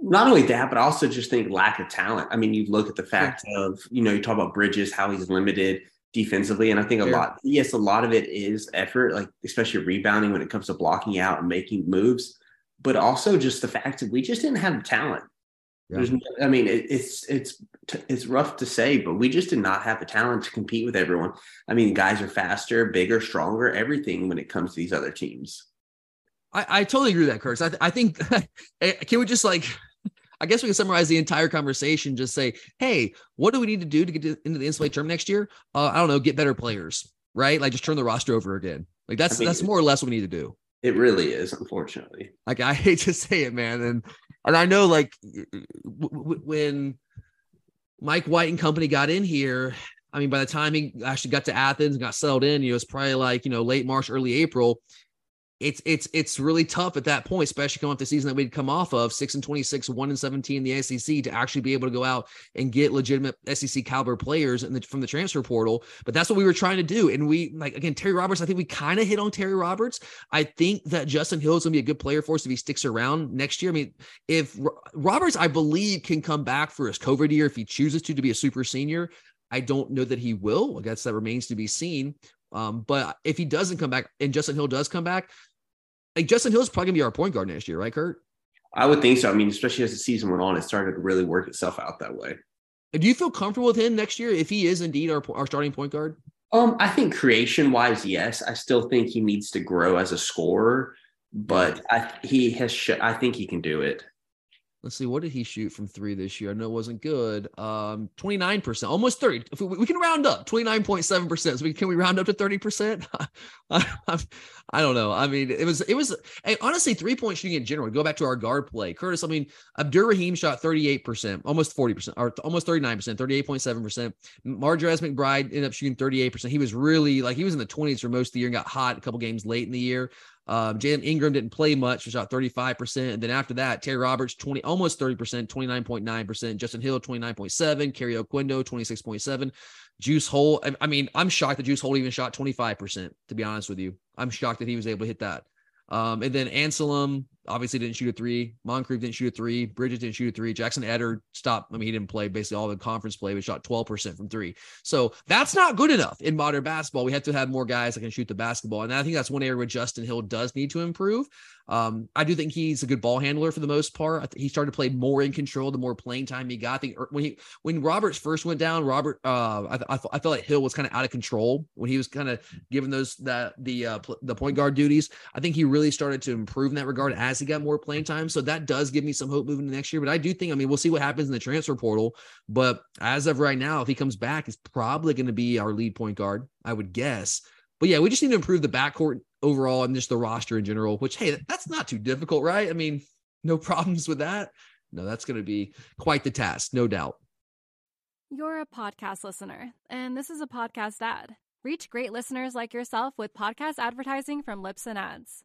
Not only that, but I also just think lack of talent. I mean, you look at the fact yeah. of, you know, you talk about Bridges, how he's limited defensively. And I think a yeah. lot, yes, a lot of it is effort, like especially rebounding when it comes to blocking out and making moves but also just the fact that we just didn't have the talent. Yeah. There's, I mean, it, it's it's it's rough to say, but we just did not have the talent to compete with everyone. I mean, guys are faster, bigger, stronger, everything when it comes to these other teams. I, I totally agree with that, Curtis. I, th- I think (laughs) eh, can we just like (laughs) I guess we can summarize the entire conversation. Just say, hey, what do we need to do to get to, into the NCAA term next year? Uh, I don't know, get better players, right? Like just turn the roster over again. Like that's I mean, that's more or less what we need to do. It really is, unfortunately. Like I (laughs) hate to say it, man, and and I know like w- when Mike White and company got in here. I mean, by the time he actually got to Athens and got settled in, you know, it's probably like you know late March, early April it's it's it's really tough at that point, especially coming off the season that we'd come off of six and 26, one and 17 in the SEC to actually be able to go out and get legitimate SEC caliber players the, from the transfer portal. But that's what we were trying to do. And we like again, Terry Roberts, I think we kind of hit on Terry Roberts. I think that Justin Hill is gonna be a good player for us if he sticks around next year. I mean, if Roberts, I believe, can come back for his COVID year if he chooses to to be a super senior. I don't know that he will. I guess that remains to be seen. Um, but if he doesn't come back and Justin Hill does come back, like Justin Hill's probably gonna be our point guard next year, right, Kurt? I would think so. I mean, especially as the season went on, it started to really work itself out that way. Do you feel comfortable with him next year if he is indeed our, our starting point guard? Um, I think creation wise, yes. I still think he needs to grow as a scorer, but I, he has. Sh- I think he can do it let's see, what did he shoot from three this year? I know it wasn't good. Um, 29%, almost 30. If we, we can round up 29.7%. So we, can we round up to 30%? (laughs) I, I, don't know. I mean, it was, it was hey, honestly three point shooting in general. Go back to our guard play. Curtis, I mean, Abdur Rahim shot 38%, almost 40%, or almost 39%, 38.7%. Mardrez McBride ended up shooting 38%. He was really like, he was in the 20s for most of the year and got hot a couple games late in the year. Um, Jailyn Ingram didn't play much, shot 35%. And then after that, Terry Roberts, 20, almost 30%, 29.9%. Justin Hill, 29.7. Kario Oquendo, 26.7. Juice Holt. I, I, mean, I'm shocked that Juice Holt even shot 25%, to be honest with you. I'm shocked that he was able to hit that. Um, and then Anselem, obviously didn't shoot a three. Moncrieffe didn't shoot a three. Bridges didn't shoot a three. Jaxon Etter stopped. I mean, he didn't play basically all the conference play, but shot 12% from three. So that's not good enough in modern basketball. We have to have more guys that can shoot the basketball. And I think that's one area where Justin Hill does need to improve. Um, I do think he's a good ball handler for the most part. he started to play more in control the more playing time he got. I think er, when he when Roberts first went down, Robert uh, I, I, I felt like Hill was kind of out of control when he was kind of given those that the uh, the point guard duties. I think he really started to improve in that regard as he got more playing time. So that does give me some hope moving to next year. But I do think I mean we'll see what happens in the transfer portal. But as of right now, if he comes back, he's probably going to be our lead point guard. I would guess. But yeah, we just need to improve the backcourt overall and just the roster in general, which, hey, that's not too difficult, right? I mean, (laughs) no problems with that. No, that's going to be quite the task, no doubt. You're a podcast listener, and this is a podcast ad. Reach great listeners like yourself with podcast advertising from Libsyn Ads.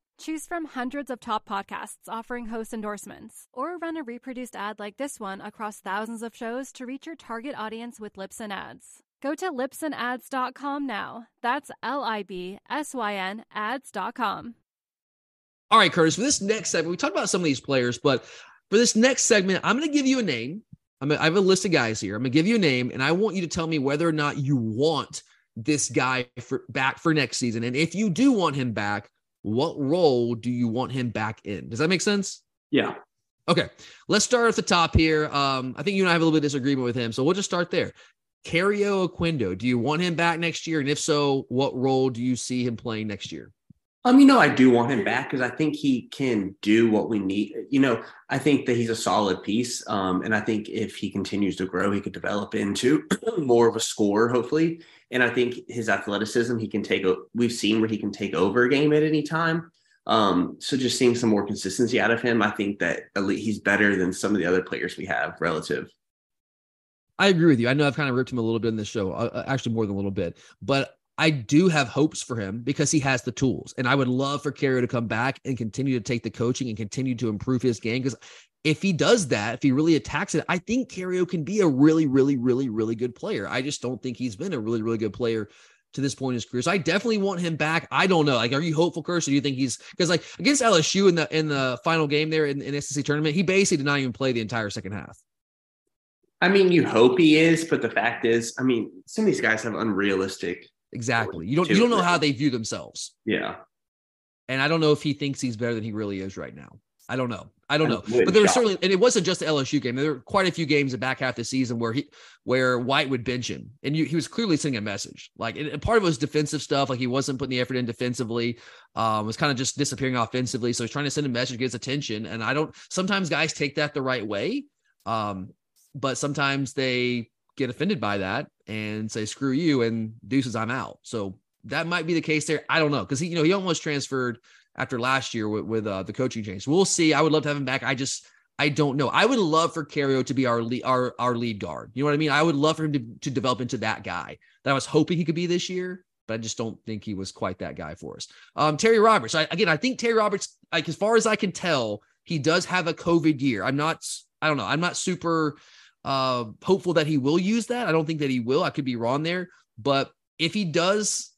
Choose from hundreds of top podcasts offering host endorsements, or run a reproduced ad like this one across thousands of shows to reach your target audience with Libsyn Ads. Go to libsynads.com now. That's L I B S Y N ads.com. All right, Curtis, for this next segment, we talked about some of these players, but for this next segment, I'm going to give you a name I'm a, I have a list of guys here. I'm gonna give you a name, and I want you to tell me whether or not you want this guy for, back for next season. And if you do want him back, what role do you want him back in? Does that make sense? Yeah. Okay. Let's start at the top here. Um, I think you and I have a little bit of disagreement with him, so we'll just start there. Kario Oquendo, do you want him back next year? And if so, what role do you see him playing next year? Um, you know, I do want him back because I think he can do what we need. You know, I think that he's a solid piece. Um, and I think if he continues to grow, he could develop into (clears throat) more of a scorer, hopefully. And I think his athleticism, he can take. We've seen where he can take over a game at any time. Um, so just seeing some more consistency out of him, I think that he's better than some of the other players we have relative. I agree with you. I know I've kind of ripped him a little bit in this show, uh, uh actually more than a little bit, but I do have hopes for him because he has the tools. And I would love for Kario to come back and continue to take the coaching and continue to improve his game. Because if he does that, if he really attacks it, I think Kario can be a really, really, really, really good player. I just don't think he's been a really, really good player to this point in his career. So I definitely want him back. I don't know. Like, are you hopeful, Curse? Or do you think he's because like against LSU in the in the final game there in, in SEC tournament, he basically did not even play the entire second half. I mean, you hope he is, but the fact is, I mean, some of these guys have unrealistic Exactly. You don't you don't know how they view themselves. Yeah. And I don't know if he thinks he's better than he really is right now. I don't know. I don't know. But there was certainly, and it wasn't just the LSU game. There were quite a few games in the back half of the season where he, where White would bench him, and you, he was clearly sending a message. Like, and part of it was defensive stuff. Like he wasn't putting the effort in defensively. Um, was kind of just disappearing offensively. So he's trying to send a message, get his attention. And I don't. Sometimes guys take that the right way, um, but sometimes they get offended by that and say screw you and deuces I'm out. So that might be the case there. I don't know because he you know he almost transferred after last year with, with uh, the coaching change. We'll see. I would love to have him back. I just I don't know. I would love for Kario to be our lead our our lead guard. You know what I mean? I would love for him to, to develop into that guy that I was hoping he could be this year, but I just don't think he was quite that guy for us. Um, Terry Roberts. I, again, I think Terry Roberts, like as far as I can tell, he does have a COVID year. I'm not. I don't know. I'm not super uh, hopeful that he will use that. I don't think that he will. I could be wrong there, but if he does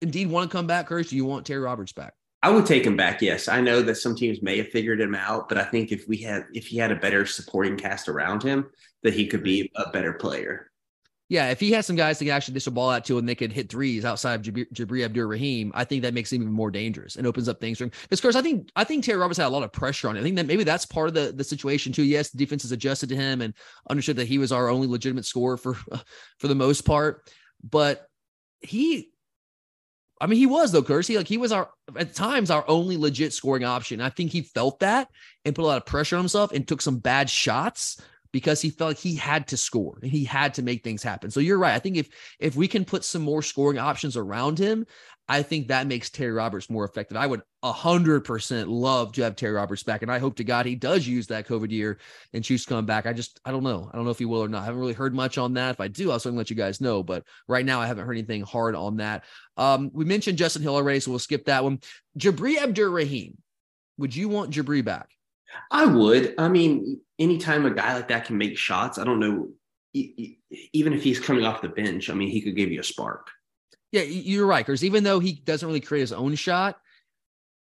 indeed want to come back, Curtis, do you want Terry Roberts back? I would take him back. Yes, I know that some teams may have figured him out, but I think if we had if he had a better supporting cast around him, that he could be a better player. Yeah, if he has some guys to actually dish a ball out to and they could hit threes outside of Jabri, Jabri Abdur Rahim, I think that makes him even more dangerous and opens up things for him. Because, of course, I think I think Terry Roberts had a lot of pressure on him. I think that maybe that's part of the, the situation too. Yes, the defense has adjusted to him and understood that he was our only legitimate scorer for (laughs) for the most part, but he I mean, he was though. He like he was our at times our only legit scoring option. I think he felt that and put a lot of pressure on himself and took some bad shots because he felt like he had to score and he had to make things happen. So you're right. I think if if we can put some more scoring options around him, I think that makes Terry Roberts more effective. I would hundred percent love to have Terry Roberts back, and I hope to God he does use that COVID year and choose to come back. I just I don't know. I don't know if he will or not. I haven't really heard much on that. If I do, I'll certainly let you guys know. But right now, I haven't heard anything hard on that. Um, we mentioned Justin Hill already, so we'll skip that one. Jabri Abdur-Rahim, would you want Jabri back? I would. I mean, anytime a guy like that can make shots, I don't know. Even if he's coming off the bench, I mean, he could give you a spark. Yeah, you're right. Because even though he doesn't really create his own shot,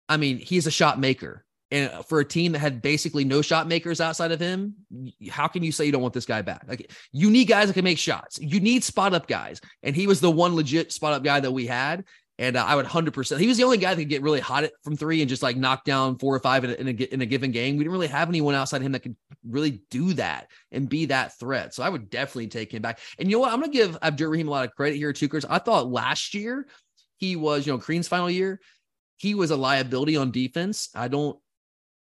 I mean, he's a shot maker. And uh, for a team that had basically no shot makers outside of him, how can you say you don't want this guy back? Like you need guys that can make shots. You need spot up guys. And he was the one legit spot up guy that we had. And uh, I would 100%. He was the only guy that could get really hot from three and just like knock down four or five in a, in a, in a given game. We didn't really have anyone outside him that could really do that and be that threat. So I would definitely take him back. And you know what? I'm going to give Abdur-Rahim a lot of credit here, too, because I thought last year he was, you know, Crean's final year, he was a liability on defense. I don't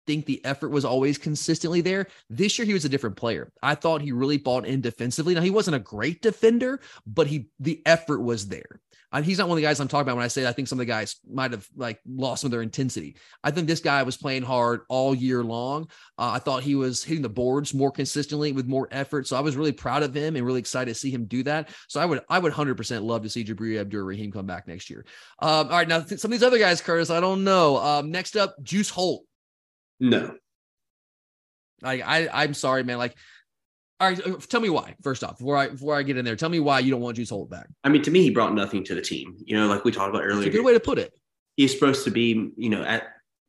think the effort was always consistently there. This year he was a different player. I thought he really bought in defensively. Now he wasn't a great defender, but he the effort was there. Uh, he's not one of the guys I'm talking about when I say I think some of the guys might have like lost some of their intensity. I think this guy was playing hard all year long. Uh, I thought he was hitting the boards more consistently with more effort. So I was really proud of him and really excited to see him do that. So I would I would 100% love to see Jabri Abdur-Rahim come back next year. Um, all right, now th- some of these other guys, Curtis, I don't know. Um, next up, Juice Holt. No. Like I, I'm sorry, man. Like all right, uh, tell me why. First off, before I before I get in there, tell me why you don't want Juice Holt back. I mean, to me, he brought nothing to the team. You know, like we talked about earlier. It's a good way to put it. He's supposed to be, you know, at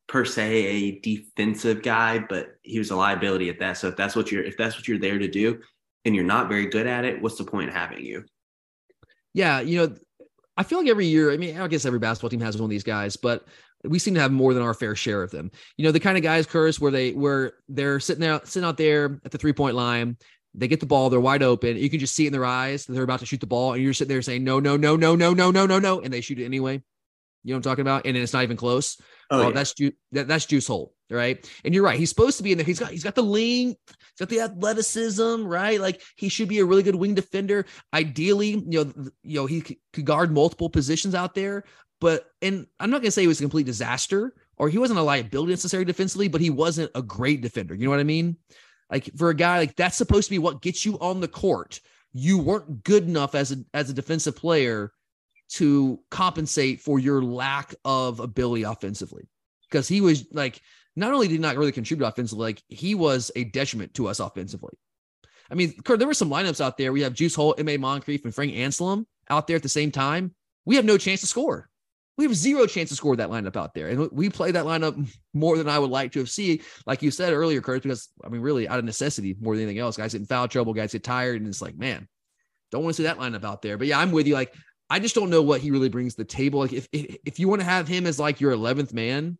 per se a defensive guy, but he was a liability at that. So if that's what you're if that's what you're there to do, and you're not very good at it, what's the point of having you? Yeah, you know, I feel like every year. I mean, I guess every basketball team has one of these guys, but we seem to have more than our fair share of them. You know, the kind of guys, Curtis, where they where they're sitting there sitting out there at the three point line they get the ball, they're wide open. You can just see it in their eyes that they're about to shoot the ball, and you're sitting there saying, no, no, no, no, no, no, no, no, no, and they shoot it anyway. You know what I'm talking about? And it's not even close. Oh, well, yeah. that's Ju- that, that's Juice Holt, right? And you're right. He's supposed to be in there. He's got he's got the length, he's got the athleticism, right? Like he should be a really good wing defender. Ideally, you know, you know, he could guard multiple positions out there. But and I'm not gonna say he was a complete disaster or he wasn't a liability necessarily defensively, but he wasn't a great defender. You know what I mean? Like for a guy like that's supposed to be what gets you on the court. You weren't good enough as a as a defensive player to compensate for your lack of ability offensively. Because he was like not only did he not really contribute offensively, like he was a detriment to us offensively. I mean, Kurt, there were some lineups out there. We have Juice Holt, M.A. Moncrieffe, and Frank Anselem out there at the same time. We have no chance to score we have zero chance to score that lineup out there. And we play that lineup more than I would like to have seen, like you said earlier, Kurt, because I mean, really out of necessity more than anything else. Guys get in foul trouble, guys get tired, and it's like, man, don't want to see that lineup out there. But yeah, I'm with you. Like, I just don't know what he really brings to the table. Like, if if, if you want to have him as like your 11th man,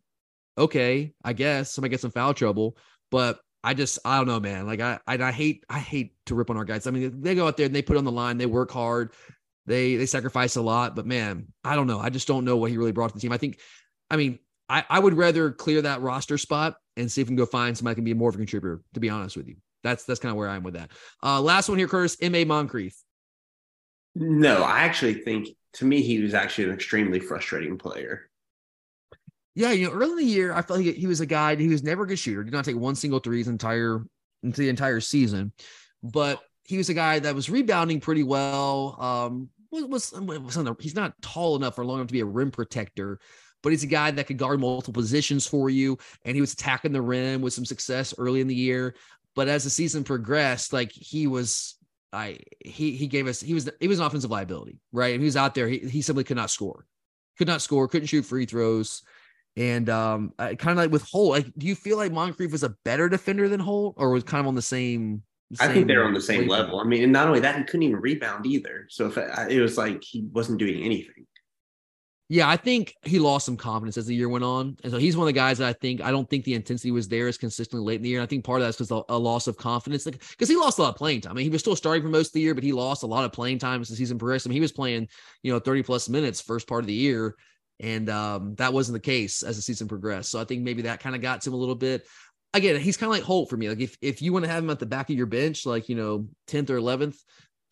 okay, I guess somebody gets some foul trouble, but I just I don't know, man. Like I, I I hate I hate to rip on our guys. I mean, they go out there and they put on the line, they work hard, they they sacrifice a lot, but man, I don't know. I just don't know what he really brought to the team. I think, I mean, I, I would rather clear that roster spot and see if we can go find somebody can be more of a contributor. To be honest with you, that's that's kind of where I am with that. Uh, last one here, Curtis. M. A. Moncrieffe. No, I actually think to me he was actually an extremely frustrating player. Yeah, you know, early in the year, I felt like he was a guy. He was never a good shooter. Did not take one single three his entire into the entire season, but he was a guy that was rebounding pretty well. Um, was, was, was he's not tall enough or long enough to be a rim protector, but he's a guy that could guard multiple positions for you. And he was attacking the rim with some success early in the year. But as the season progressed, like he was, I he he gave us he was he was an offensive liability, right? And he was out there. He he simply could not score, could not score, couldn't shoot free throws. And um, kind of like with Holt, like, do you feel like Moncrieffe was a better defender than Holt, or was kind of on the same I think they're on the same level. I mean, and not only that, he couldn't even rebound either. So if it was like he wasn't doing anything. Yeah, I think he lost some confidence as the year went on, and so he's one of the guys that I think I don't think the intensity was there as consistently late in the year. And I think part of that's because a loss of confidence, because like, he lost a lot of playing time. I mean, he was still starting for most of the year, but he lost a lot of playing time as the season progressed. I mean, he was playing, you know, thirty plus minutes first part of the year, And um, that wasn't the case as the season progressed. So I think maybe that kind of got to him a little bit. Again, he's kind of like Holt for me. Like if, if you want to have him at the back of your bench, like, you know, 10th or 11th,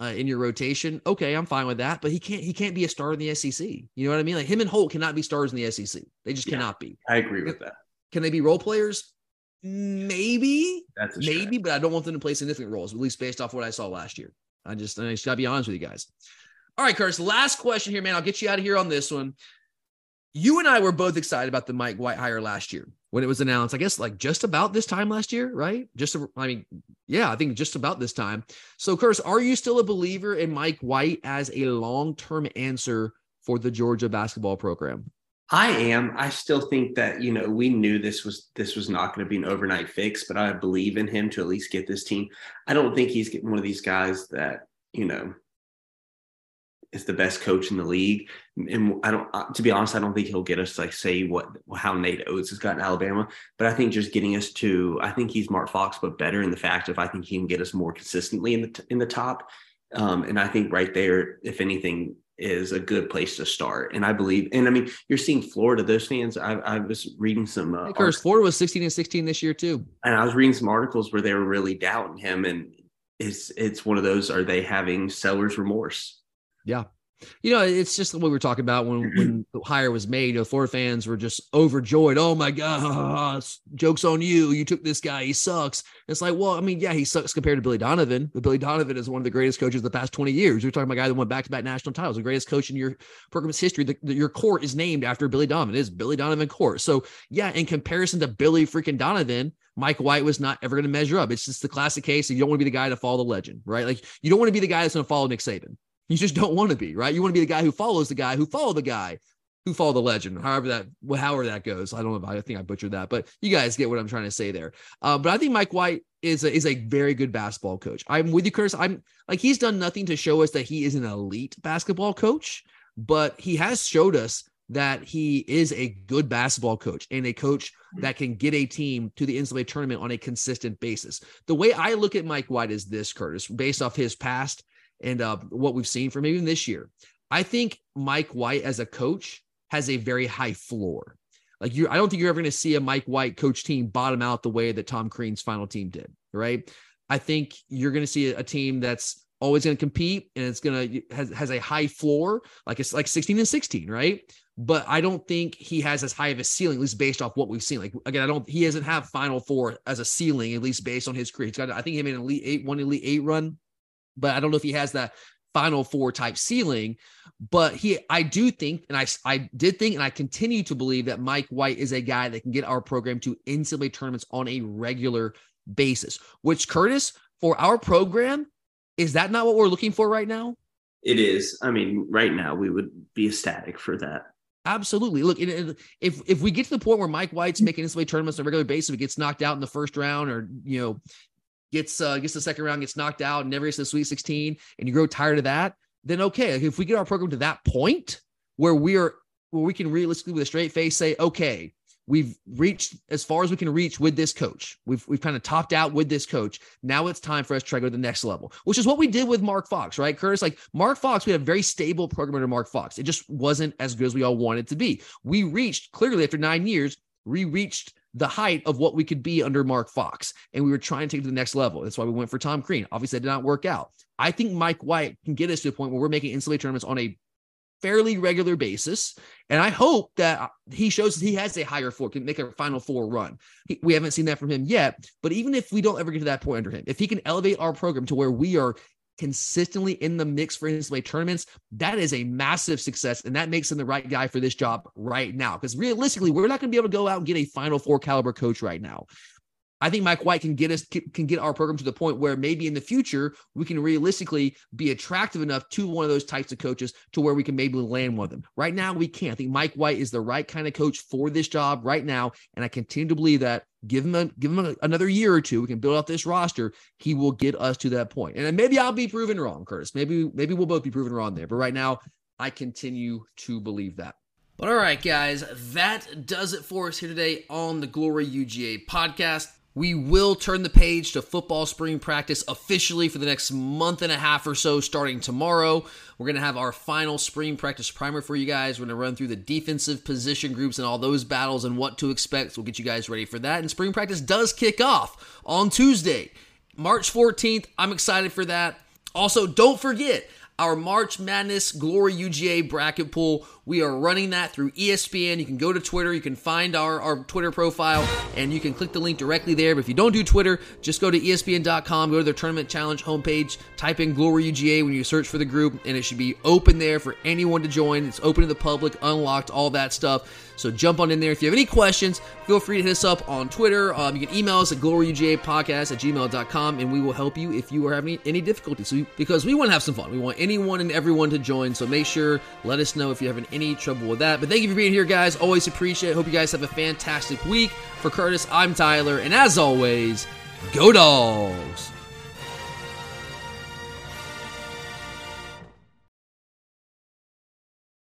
uh, in your rotation, okay, I'm fine with that. But he can't he can't be a star in the SEC. You know what I mean? Like him and Holt cannot be stars in the SEC. They just yeah, cannot be. I agree with that. Can they be role players? Maybe. That's maybe, but I don't want them to play significant roles, at least based off what I saw last year. I just I just gotta be honest with you guys. All right, Curtis, last question here, man. I'll get you out of here on this one. You and I were both excited about the Mike White hire last year when it was announced. I guess like just about this time last year, right? Just, I mean, yeah, I think just about this time. So, Curtis, are you still a believer in Mike White as a long term answer for the Georgia basketball program? I am. I still think that you know we knew this was this was not going to be an overnight fix, but I believe in him to at least get this team. I don't think he's getting one of these guys that you know is the best coach in the league. And I don't, to be honest, I don't think he'll get us like say what how Nate Oats has gotten Alabama, but I think just getting us to, I think he's Mark Fox, but better in the fact of I think he can get us more consistently in the in the top. Um, and I think right there, if anything, is a good place to start. And I believe, and I mean, you're seeing Florida. Those fans, I, I was reading some. Uh, hey, Florida was 16 and 16 this year too. And I was reading some articles where they were really doubting him, and it's it's one of those. Are they having seller's remorse? Yeah. You know, it's just what we were talking about when when (clears throat) the hire was made. You know, Florida fans were just overjoyed. Oh my God, jokes on you! You took this guy. He sucks. It's like, well, I mean, yeah, he sucks compared to Billy Donovan, but Billy Donovan is one of the greatest coaches of the past twenty years. You're talking about a guy that went back-to-back national titles, the greatest coach in your program's history. The, the, your court is named after Billy Donovan. It is Billy Donovan court. So yeah, in comparison to Billy freaking Donovan, Mike White was not ever going to measure up. It's just the classic case. You don't want to be the guy to follow the legend, right? Like you don't want to be the guy that's going to follow Nick Saban. You just don't want to be, right? You want to be the guy who follows the guy who followed the guy who followed the legend, however that, however that goes. I don't know. I think I butchered that, but you guys get what I'm trying to say there. Uh, but I think Mike White is a, is a very good basketball coach. I'm with you, Curtis. I'm like he's done nothing to show us that he is an elite basketball coach, but he has showed us that he is a good basketball coach and a coach that can get a team to the NCAA tournament on a consistent basis. The way I look at Mike White is this, Curtis, based off his past and uh, what we've seen from even this year. I think Mike White as a coach has a very high floor. Like you, I don't think you're ever going to see a Mike White coach team bottom out the way that Tom Crean's final team did. Right. I think you're going to see a, team that's always going to compete and it's going to has, has a high floor, like it's like 16 and 16. Right. But I don't think he has as high of a ceiling, at least based off what we've seen. Like again, I don't. He doesn't have Final Four as a ceiling, at least based on his career. He's got. I think he made an elite eight, one elite eight run but I don't know if he has that final four type ceiling. But he, I do think, and I, I did think, and I continue to believe that Mike White is a guy that can get our program to NCAA tournaments on a regular basis. Which Curtis, for our program, is that not what we're looking for right now? It is. I mean, right now we would be ecstatic for that. Absolutely. Look, if if we get to the point where Mike White's making NCAA tournaments on a regular basis, if he gets knocked out in the first round, or you know, gets uh, gets the second round, gets knocked out, and never gets to the Sweet 16, and you grow tired of that, then okay. If we get our program to that point where we are where we can realistically with a straight face say, okay, we've reached as far as we can reach with this coach. We've we've kind of topped out with this coach. Now it's time for us to try to go to the next level, which is what we did with Mark Fox, right? Curtis, like Mark Fox, we had a very stable program under Mark Fox. It just wasn't as good as we all wanted to be. We reached clearly after nine years, we reached the height of what we could be under Mark Fox. And we were trying to take it to the next level. That's why we went for Tom Crean. Obviously, that did not work out. I think Mike White can get us to a point where we're making NCAA tournaments on a fairly regular basis. And I hope that he shows that he has a higher four, can make a final four run. He, we haven't seen that from him yet. But even if we don't ever get to that point under him, if he can elevate our program to where we are consistently in the mix for NCAA tournaments, that is a massive success. And that makes him the right guy for this job right now. Because realistically, we're not going to be able to go out and get a Final Four caliber coach right now. I think Mike White can get us can get our program to the point where maybe in the future we can realistically be attractive enough to one of those types of coaches to where we can maybe land one of them. Right now we can't. I think Mike White is the right kind of coach for this job right now, and I continue to believe that. Give him a, give him a, another year or two. We can build out this roster. He will get us to that point. And maybe I'll be proven wrong, Curtis. Maybe maybe we'll both be proven wrong there. But right now, I continue to believe that. But all right, guys, that does it for us here today on the Glory UGA podcast. We will turn the page to football spring practice officially for the next month and a half or so, starting tomorrow. We're going to have our final spring practice primer for you guys. We're going to run through the defensive position groups and all those battles and what to expect. So we'll get you guys ready for that. And spring practice does kick off on Tuesday, March 14th. I'm excited for that. Also, don't forget, our March Madness Glory UGA bracket pool. We are running that through ESPN. You can go to Twitter, you can find our, our Twitter profile, and you can click the link directly there. But if you don't do Twitter, just go to ESPN.com, go to their Tournament Challenge homepage, type in Glory UGA when you search for the group, and it should be open there for anyone to join. It's open to the public, unlocked, all that stuff. So jump on in there. If you have any questions, feel free to hit us up on Twitter. Um, you can email us at gloryugapodcast at gmail.com, and we will help you if you are having any difficulties. So, because we want to have some fun. We want anyone and everyone to join. So make sure, let us know if you're having any trouble with that. But thank you for being here, guys. Always appreciate it. Hope you guys have a fantastic week. For Curtis, I'm Tyler. And as always, go dogs.